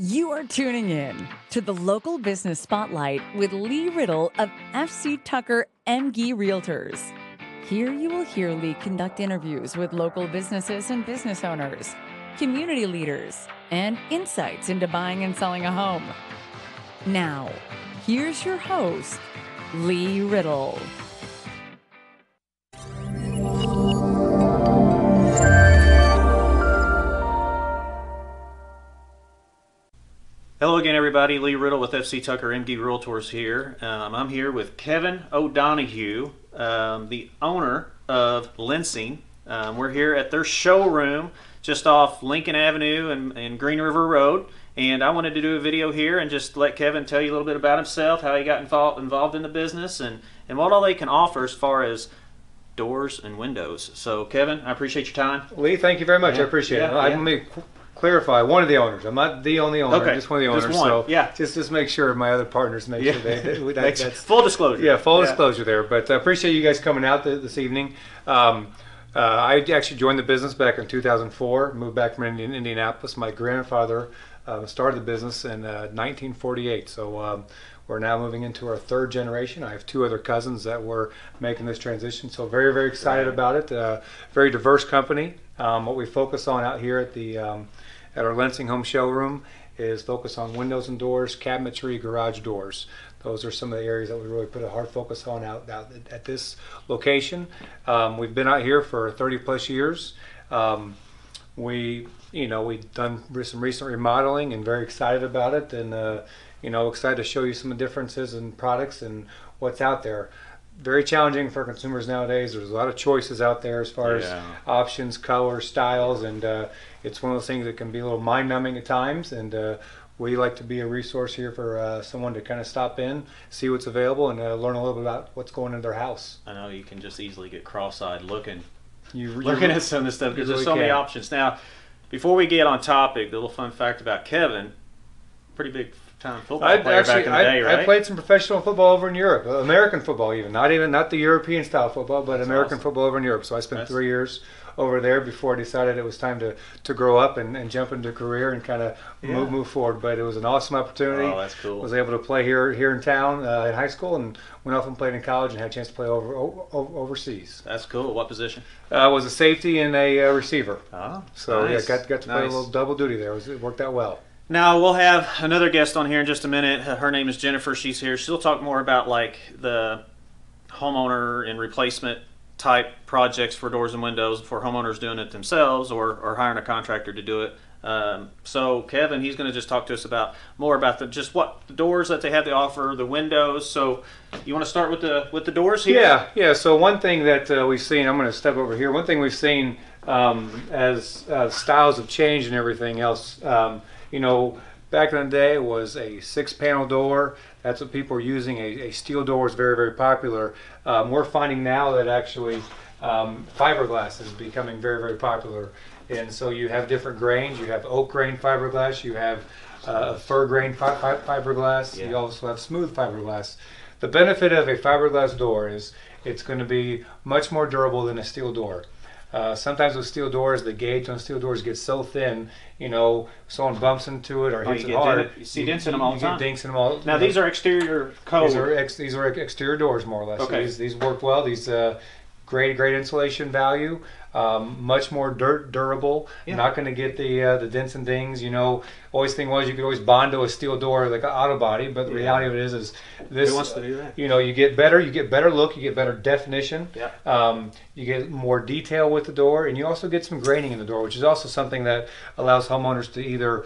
You are tuning in to the local business spotlight with Lee Riddle of FC Tucker Emge Realtors. Here you will hear Lee conduct interviews with local businesses and business owners, community leaders, and insights into buying and selling a home. Now, here's your host, Lee Riddle. Hello again, everybody. Lee Riddle with FC Tucker Emge Realtors here. Um, I'm here with Kevin O'Donohue, um, the owner of Lensing. Um, we're here at their showroom just off Lincoln Avenue and, and Green River Road. And I wanted to do a video here and just let Kevin tell you a little bit about himself, how he got involved, involved in the business, and, and what all they can offer as far as doors and windows. So, Kevin, I appreciate your time. Lee, thank you very much. Yeah, I appreciate yeah, it. Yeah. Let me clarify. One of the owners. I'm not the only owner. Okay, just one of the just owners. one, So yeah. just just make sure my other partners make sure they, that, that's full disclosure. yeah full disclosure there. But I appreciate you guys coming out th- this evening. Um, uh, I actually joined the business back in 2004. Moved back from Indian, Indianapolis. My grandfather uh, started the business in uh, 1948. So. Um, we're now moving into our third generation. I have two other cousins that were making this transition, so very, very excited Right. about it. Uh, very diverse company. Um, what we focus on out here at the um, at our Lensing Home Showroom is focus on windows and doors, cabinetry, garage doors. Those are some of the areas that we really put a hard focus on out, out at this location. Um, we've been out here for 30 plus years. Um, we, you know, we've done some recent remodeling and very excited about it, and uh, you know, excited to show you some of the differences in products and what's out there. Very challenging for consumers nowadays. There's a lot of choices out there as far Yeah. as options, colors, styles, and uh, it's one of those things that can be a little mind-numbing at times. And uh, we like to be a resource here for uh, someone to kind of stop in, see what's available, and uh, learn a little bit about what's going in their house. I know you can just easily get cross-eyed looking You, looking at some of this stuff because you there's really so many options. Now, before we get on topic, the little fun fact about Kevin, pretty big time football I player actually back in the day, right? I played some professional football over in Europe, uh, American football even, not even not the European style football, but American awesome. football over in Europe. So I spent That's- three years over there before I decided it was time to, to grow up and, and jump into a career and kind of Yeah. move move forward. But it was an awesome opportunity. Oh, that's cool. Was able to play here here in town uh, in high school and went off and played in college and had a chance to play over, o- o- overseas. That's cool. What position? I was a safety and a uh, receiver. Oh, So nice. yeah, got got to play a little double duty there. It, was, it worked out well. Now we'll have another guest on here in just a minute. Uh, Her name is Jennifer. She's here. She'll talk more about like the homeowner and replacement type projects for doors and windows for homeowners doing it themselves or, or hiring a contractor to do it. Um, so Kevin, he's going to just talk to us about more about the just what the doors that they have to offer, the windows. So you want to start with the with the doors here? Yeah, yeah. So one thing that uh, we've seen, I'm going to step over here. One thing we've seen um, as uh, styles have changed and everything else. Um, you know, back in the day was a six-panel door. That's what people were using. A, a steel door is very, very popular. Um, we're finding now that actually um, fiberglass is becoming very, very popular. And so you have different grains. You have oak grain fiberglass. You have uh, fir grain fi- fi- fiberglass. Yeah. You also have smooth fiberglass. The benefit of a fiberglass door is it's going to be much more durable than a steel door. Uh, sometimes with steel doors, the gauge on steel doors gets so thin, you know, someone bumps into it or Oh, hits it hard. you see dents in them all the time. dinks in them all. Now these are exterior code. these are ex, these are exterior doors more or less. So Okay. these, these work well. These uh, great great insulation value. Um, much more dur- durable. Yeah. Not going to get the uh, the dents and dings. You know, always thing was you could always bond to a steel door like an auto body, but the Yeah. reality of it is is this. Who wants to do that? You know, you get better. You get better look. You get better definition. Yeah. Um, you get more detail with the door, and you also get some graining in the door, which is also something that allows homeowners to either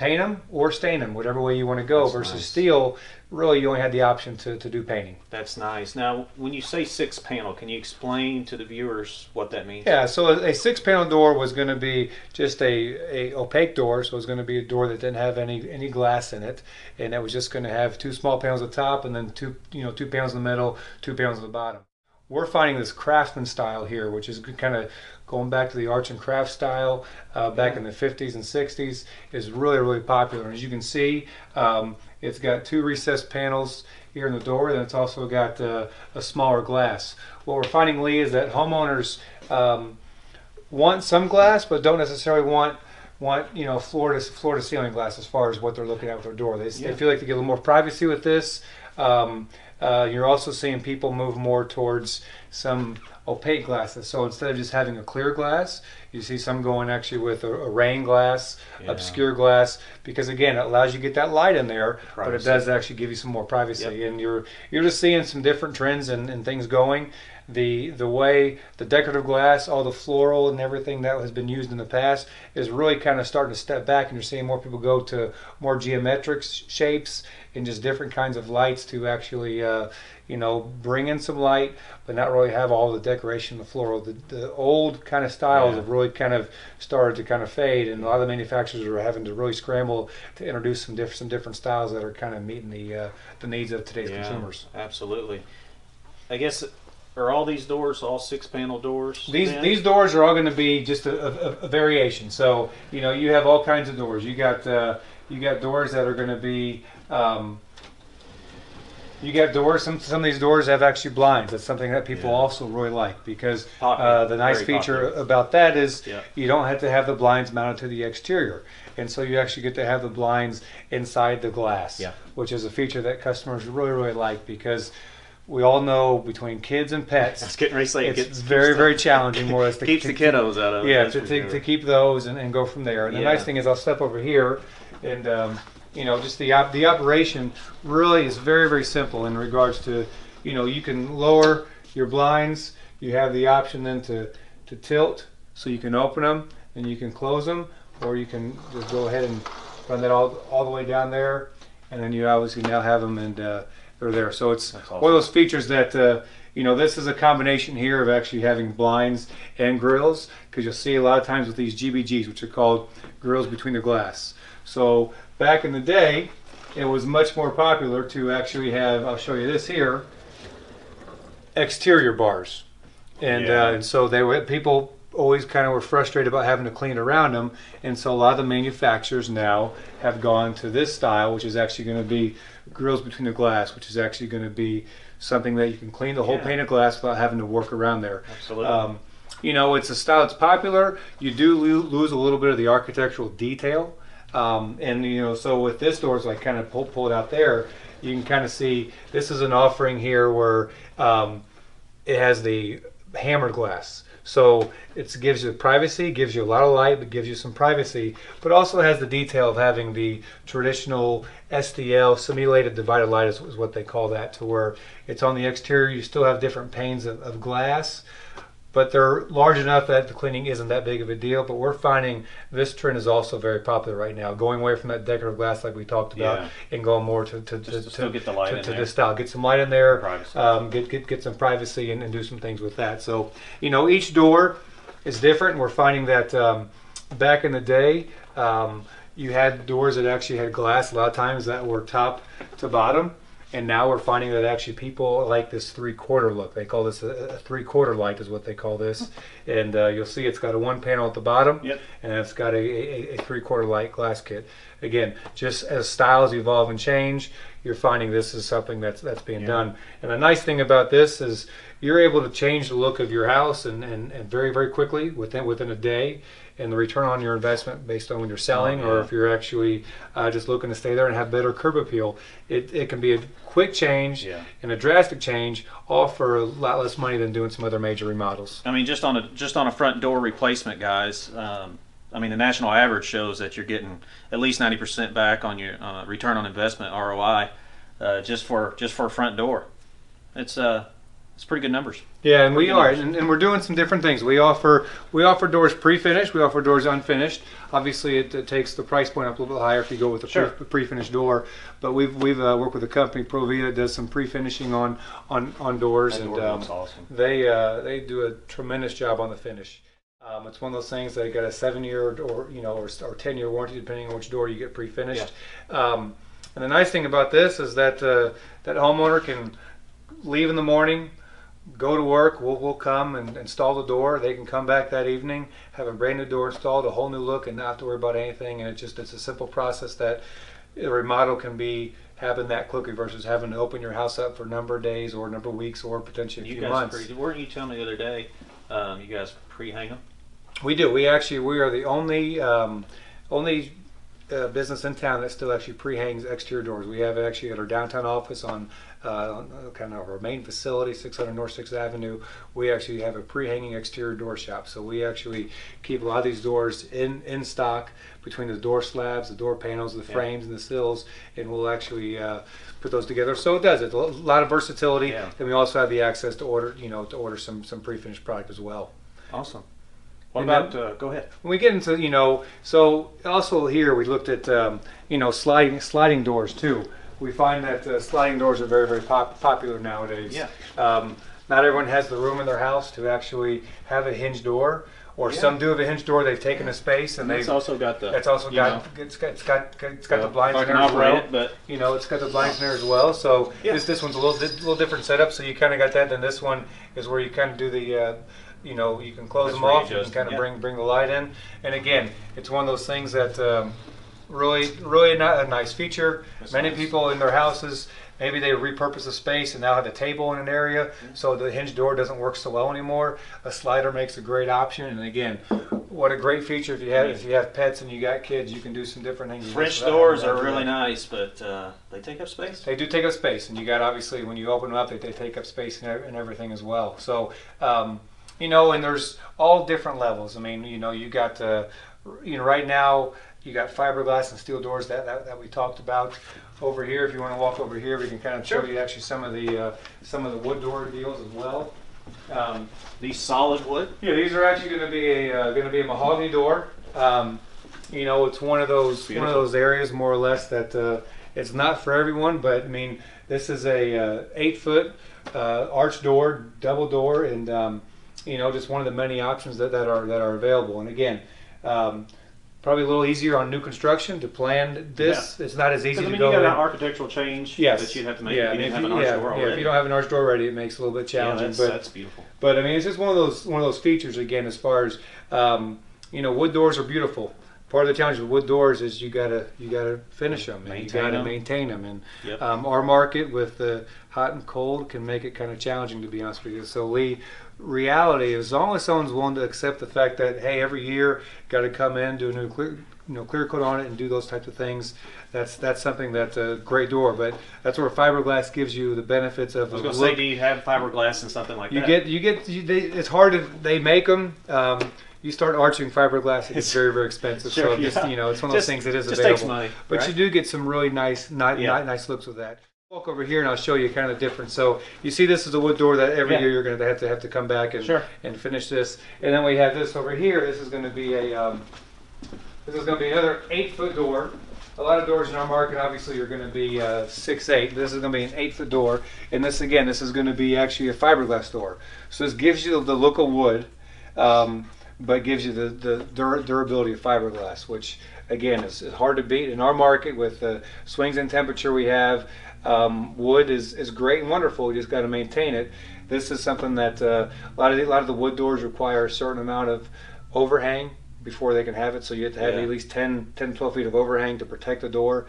paint them or stain them, whatever way you want to go. That's versus nice. steel, really, you only had the option to, to do painting. That's nice. Now, when you say six panel, can you explain to the viewers what that means? Yeah, so a, a six-panel door was going to be just a, a opaque door, so it was going to be a door that didn't have any any glass in it, and it was just going to have two small panels at the top, and then two you know two panels in the middle, two panels at the bottom. We're finding this craftsman style here, which is kind of going back to the arts and crafts style uh, back in the 50s and 60s, is really really popular. And as you can see, um, it's got two recessed panels here in the door, and it's also got uh, a smaller glass. What we're finding, Lee, is that homeowners um, want some glass, but don't necessarily want want you know floor to floor to ceiling glass as far as what they're looking at with their door. They, Yeah. they feel like they get a little more privacy with this. Um, uh, you're also seeing people move more towards some opaque glasses. So instead of just having a clear glass, you see some going actually with a, a rain glass, Yeah. obscure glass, because again, it allows you to get that light in there, but it does actually give you some more privacy. And you're you're just seeing some different trends and, and things going. The the way the decorative glass, all the floral and everything that has been used in the past is really kind of starting to step back, and you're seeing more people go to more geometric shapes and just different kinds of lights to actually, uh, you know, bring in some light, but not really have all the decoration, the floral. The, the old kind of styles Yeah. have really kind of started to kind of fade, and a lot of the manufacturers are having to really scramble to introduce some different some different styles that are kind of meeting the uh, the needs of today's Yeah, consumers. Absolutely. I guess are all these doors all six panel doors? These then? these doors are all going to be just a, a, a variation. So you know you have all kinds of doors. You got uh, you got doors that are going to be. Um, you got doors. Some some of these doors have actually blinds. That's something that people Yeah. also really like because uh, the nice very feature popular. about that is Yeah. you don't have to have the blinds mounted to the exterior, and so you actually get to have the blinds inside the glass, Yeah. which is a feature that customers really really like because we all know between kids and pets, getting ready to say it it's gets- very very the- challenging. More or less to keeps to- the kiddos out of it. yeah, to, to, sure. to keep those and, and go from there. And the Yeah. nice thing is, I'll step over here, and um, you know, just the op- the operation really is very very simple in regards to, you know, you can lower your blinds. You have the option then to to tilt, so you can open them and you can close them, or you can just go ahead and run that all all the way down there, and then you obviously now have them and uh, they're there. So it's That's one of those features that. Uh, you know, this is a combination here of actually having blinds and grills because you'll see a lot of times with these GBGs, which are called grills between the glass. So back in the day, it was much more popular to actually have, I'll show you this here, exterior bars. And, Yeah. uh, and so they were, people always kind of were frustrated about having to clean around them. And so a lot of the manufacturers now have gone to this style, which is actually going to be grills between the glass, which is actually going to be something that you can clean the whole Yeah. pane of glass without having to work around there. Absolutely. Um, you know, it's a style that's popular. You do lo- lose a little bit of the architectural detail. Um, and, you know, so with this doors, like kind of pull, pull it out there, you can kind of see this is an offering here where um, it has the hammered glass. So it gives you privacy, gives you a lot of light, but gives you some privacy, but also has the detail of having the traditional SDL, simulated divided light is, is what they call that, to where it's on the exterior. You still have different panes of, of glass, but they're large enough that the cleaning isn't that big of a deal. But we're finding this trend is also very popular right now, going away from that decorative glass like we talked about Yeah. and going more to to, to to, still get the light to, in to there. this style. Get some light in there, um, get, get get some privacy and, and do some things with that. So you know, each door is different. And we're finding that um, back in the day, um, you had doors that actually had glass a lot of times that were top to bottom. And now we're finding that actually people like this three-quarter look. They call this a, a three-quarter light, is what they call this. And uh, you'll see it's got a one panel at the bottom, Yep. and it's got a, a, a three-quarter light glass kit. Again, just as styles evolve and change, you're finding this is something that's that's being Yeah. done. And the nice thing about this is you're able to change the look of your house and, and, and very very quickly within within a day. And the return on your investment based on when you're selling or yeah. if you're actually uh, just looking to stay there and have better curb appeal, it, it can be a quick change Yeah. and a drastic change, all for a lot less money than doing some other major remodels. I mean, just on a just on a front door replacement, guys. Um, I mean, the national average shows that you're getting at least ninety percent back on your uh, return on investment (ROI) uh, just for just for a front door. It's uh, it's pretty good numbers. Yeah, and we are, and, and we're doing some different things. We offer we offer doors pre-finished. We offer doors unfinished. Obviously, it, it takes the price point up a little bit higher if you go with a Sure. pre, pre-finished door. But we've we've uh, worked with a company, Provia, that does some pre-finishing on on on doors, That and door um, awesome. they uh, they do a tremendous job on the finish. Um, it's one of those things they got a seven-year or you know or, or ten-year warranty depending on which door you get pre-finished. Um, and the nice thing about this is that uh, that homeowner can leave in the morning, go to work. We'll, we'll come and install the door. They can come back that evening, have a brand new door installed, a whole new look, and not have to worry about anything. And it's just it's a simple process that a remodel can be happen that quickly versus having to open your house up for a number of days or a number of weeks or potentially a You few guys, months. weren't you telling me the other day? Um, you guys pre-hang them. We do. We actually we are the only um, only uh, business in town that still actually pre-hangs exterior doors. We have actually at our downtown office on, uh, uh, kind of our main facility, 600 North 6th Avenue. We actually have a pre-hanging exterior door shop. So we actually keep a lot of these doors in in stock between the door slabs, the door panels, the Yeah. frames, and the sills, and we'll actually uh, put those together. So it does. It's a lot of versatility, Yeah. and we also have the access to order, you know, to order some some pre-finished product as well. Awesome. What And about? then- Uh, go ahead. When we get into you know, so also here we looked at um, you know sliding sliding doors too. We find that uh, sliding doors are very very pop- popular nowadays. Yeah. Um, not everyone has the room in their house to actually have a hinge door, or Yeah. some do have a hinge door. They've taken a space and It's they've. also got the. It's also you got know, it's got it's got it's got uh, the blinds I in can there as well. it, but You know, it's got the blinds in there as well. So Yeah. this this one's a little di- little different setup. So you kind of got that. Then this one is where you kind of do the, uh, you know, you can close That's them off. You can kind of yeah. bring bring the light in. And again, it's one of those things that um, really really not a nice feature. That's Many nice. people in their houses. Maybe they repurpose the space and now have a table in an area, so the hinge door doesn't work so well anymore. A slider makes a great option, and again, what a great feature if you have if you have pets and you got kids, you can do some different things. French doors are really that. nice, but uh, they take up space. They do take up space, and you got obviously when you open them up, they, they take up space and, and everything as well. So, um, you know, and there's all different levels. I mean, you know, you got, the, you know, right now you got fiberglass and steel doors that, that, that we talked about. Over here, if you want to walk over here, we can kind of show you actually some of the uh, some of the wood door deals as well. Um, These solid wood. yeah, these are actually going to be a uh, going to be a mahogany door. Um, you know, it's one of those one of those areas more or less that uh, it's not for everyone. But I mean, this is a uh, eight foot uh, arch door, double door, and um, you know, just one of the many options that, that are that are available. And again. Um, Probably a little easier on new construction to plan this. It's not as easy I to mean, go. you got in. an architectural change Yes. that you'd have to make. Yeah, if you didn't mean, have an arch door yeah, yeah, already. if you don't have an arch door ready, it makes it a little bit yeah, challenging. that's, but that's beautiful. but I mean, it's just one of those one of those features again, as far as um, you know, wood doors are beautiful. Part of the challenge with wood doors is you gotta you gotta finish them and you gotta them. maintain them. And Yep. um, our market with the hot and cold can make it kind of challenging to be honest with you. So Lee, reality as long as someone's willing to accept the fact that hey, every year got to come in do a new clear you know clear coat on it and do those types of things. That's that's something that's a great door. But that's where fiberglass gives you the benefits of I was going to look say, do you have fiberglass and something like you that? get you get you, they, it's hard to they make them. Um, you start arching fiberglass, It's- very very expensive. Sure, so just, you know, it's one of those Just- things that is available. takes money, but right? you do get some really nice ni- Yeah. ni- nice looks with that. Walk over here and I'll show you kind of the difference. So you see, this is a wood door that every Yeah. year you're going to have to have to come back and Sure. and finish this. And then we have this over here. This is going to be a um, this is going to be another eight foot door. A lot of doors in our market obviously are going to be uh, six eight. This is going to be an eight foot door, and this again, this is going to be actually a fiberglass door. So this gives you the look of wood, um, but gives you the the dur- durability of fiberglass, which again is, is hard to beat in our market with the swings in temperature we have. Um, wood is, is great and wonderful. You just got to maintain it. This is something that uh, a lot of the, a lot of the wood doors require a certain amount of overhang before they can have it. So you have to have Yeah. at least 10, 10, 12 feet of overhang to protect the door.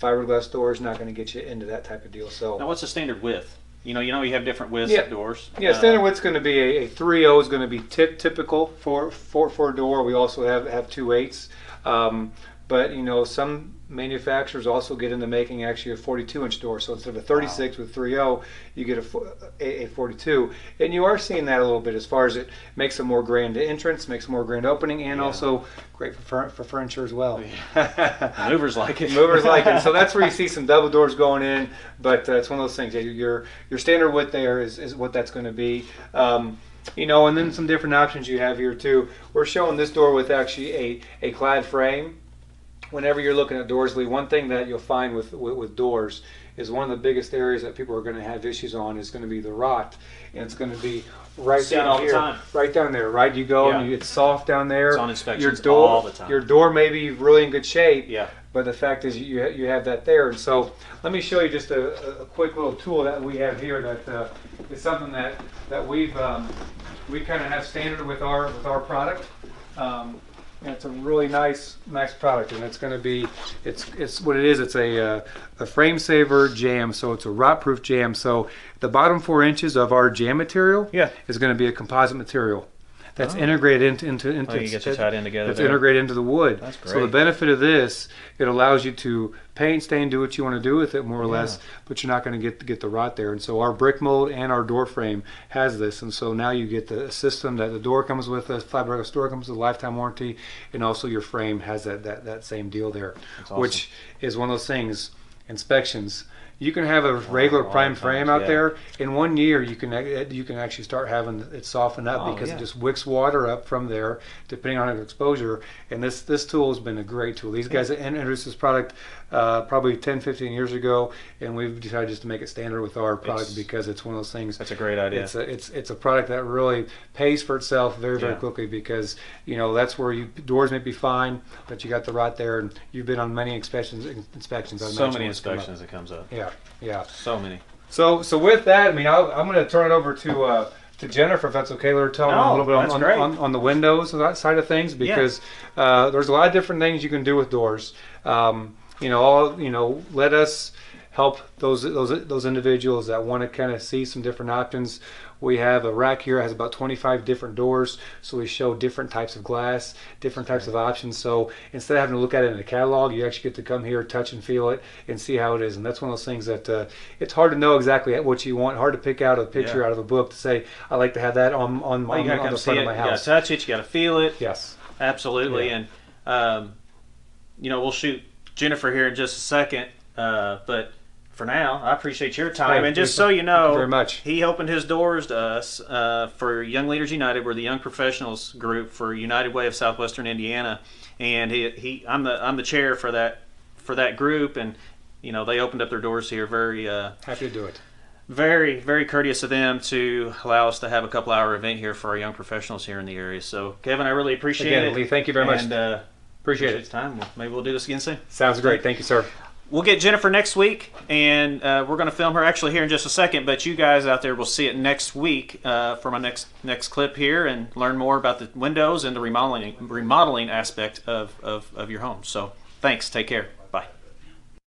Fiberglass door is not going to get you into that type of deal. So Now, what's the standard width? You know, you know, you have different widths Yeah. of doors. yeah, Uh, standard width's going to be a, a 3.0 is going to be tip, typical for, for for a door. We also have have two eights, um, but you know some manufacturers also get into making actually a 42 inch door. So instead of a 36 with 3.0, you get a, a, a 42, and you are seeing that a little bit as far as it makes a more grand entrance, makes a more grand opening, and Yeah. also great for for furniture as well. Movers like it. Movers like it. So that's where you see some double doors going in, but uh, it's one of those things. Yeah, your your standard width there is, is what that's going to be. Um, you know, and then some different options you have here too. We're showing this door with actually a, a clad frame. Whenever you're looking at doors, Lee, one thing that you'll find with, with, with doors is one of the biggest areas that people are going to have issues on is going to be the rot, and it's going to be right See down all the here, time. right down there. Right, you go and Yeah. you, it's soft down there. It's on your door, all the time. Your door may be really in good shape, Yeah. but the fact is, you you have that there, and so let me show you just a, a quick little tool that we have here that uh, is something that that we've um, we kind of have standard with our with our product. Um, and it's a really nice nice product, and it's going to be it's it's what it is. It's a uh, a frame saver jamb, so it's a rot proof jamb. So the bottom four inches of our jamb material Yeah. is going to be a composite material. That's Oh. integrated into into, into Oh, you get you tied in together That's there. integrated into the wood. That's great. So the benefit of this, it allows you to paint, stain, do what you want to do with it, more or Yeah. less, but you're not going to get get the rot there. And so our brick mold and our door frame has this, and so now you get the system that the door comes with, the fiberglass door comes with a lifetime warranty, and also your frame has that that, that same deal there, awesome. which is one of those things. Inspections. You can have a regular prime times, frame out yeah. there. In one year, you can you can actually start having it soften up Oh, because yeah. it just wicks water up from there, depending on its exposure. And this this tool has been a great tool. These guys introduced this product uh, probably 10, 15 years ago, and we've decided just to make it standard with our product It's- because it's one of those things. That's a great idea. It's a it's it's a product that really pays for itself very very Yeah. quickly because you know that's where you doors may be fine, but you got the rot there, and you've been on many inspections inspections. So many when come up. inspections that comes up. Yeah, yeah. So many. So so with that, I mean, I'll, I'm going to turn it over to uh, to Jennifer if that's okay. Let her tell me a little bit on, on, on, on the windows and that side of things because uh, there's a lot of different things you can do with doors. Um, you know, all you know, let us help those those those individuals that want to kind of see some different options. We have a rack here that has about 25 different doors, so we show different types of glass, different types of options. So instead of having to look at it in a catalog, you actually get to come here, touch and feel it, and see how it is. And that's one of those things that uh, it's hard to know exactly what you want, hard to pick out a picture Yeah. out of a book to say I like to have that on on, Well, on, on the front of my You gotta house. touch it. You gotta feel it. Yes. Absolutely. Yeah. And, um, you know, we'll shoot Jennifer here in just a second. Uh, but for now, I appreciate your time. Hey, and just so you. know, you very much. he opened his doors to us uh, for Young Leaders United. We're the Young Professionals group for United Way of Southwestern Indiana, and he, he I'm the I'm the chair for that for that group. And you know, they opened up their doors here very. Uh, Happy to do it. very very courteous of them to allow us to have a couple hour event here for our young professionals here in the area so kevin i really appreciate it. Again, it Lee, thank you very much. uh, Appreciate appreciate it. time maybe we'll do this again soon Sounds great. Thank you, sir. We'll get jennifer next week and uh, we're going to film her actually here in just a second but you guys out there will see it next week uh, for my next next clip here and learn more about the windows and the remodeling remodeling aspect of, of, of your home. So thanks. Take care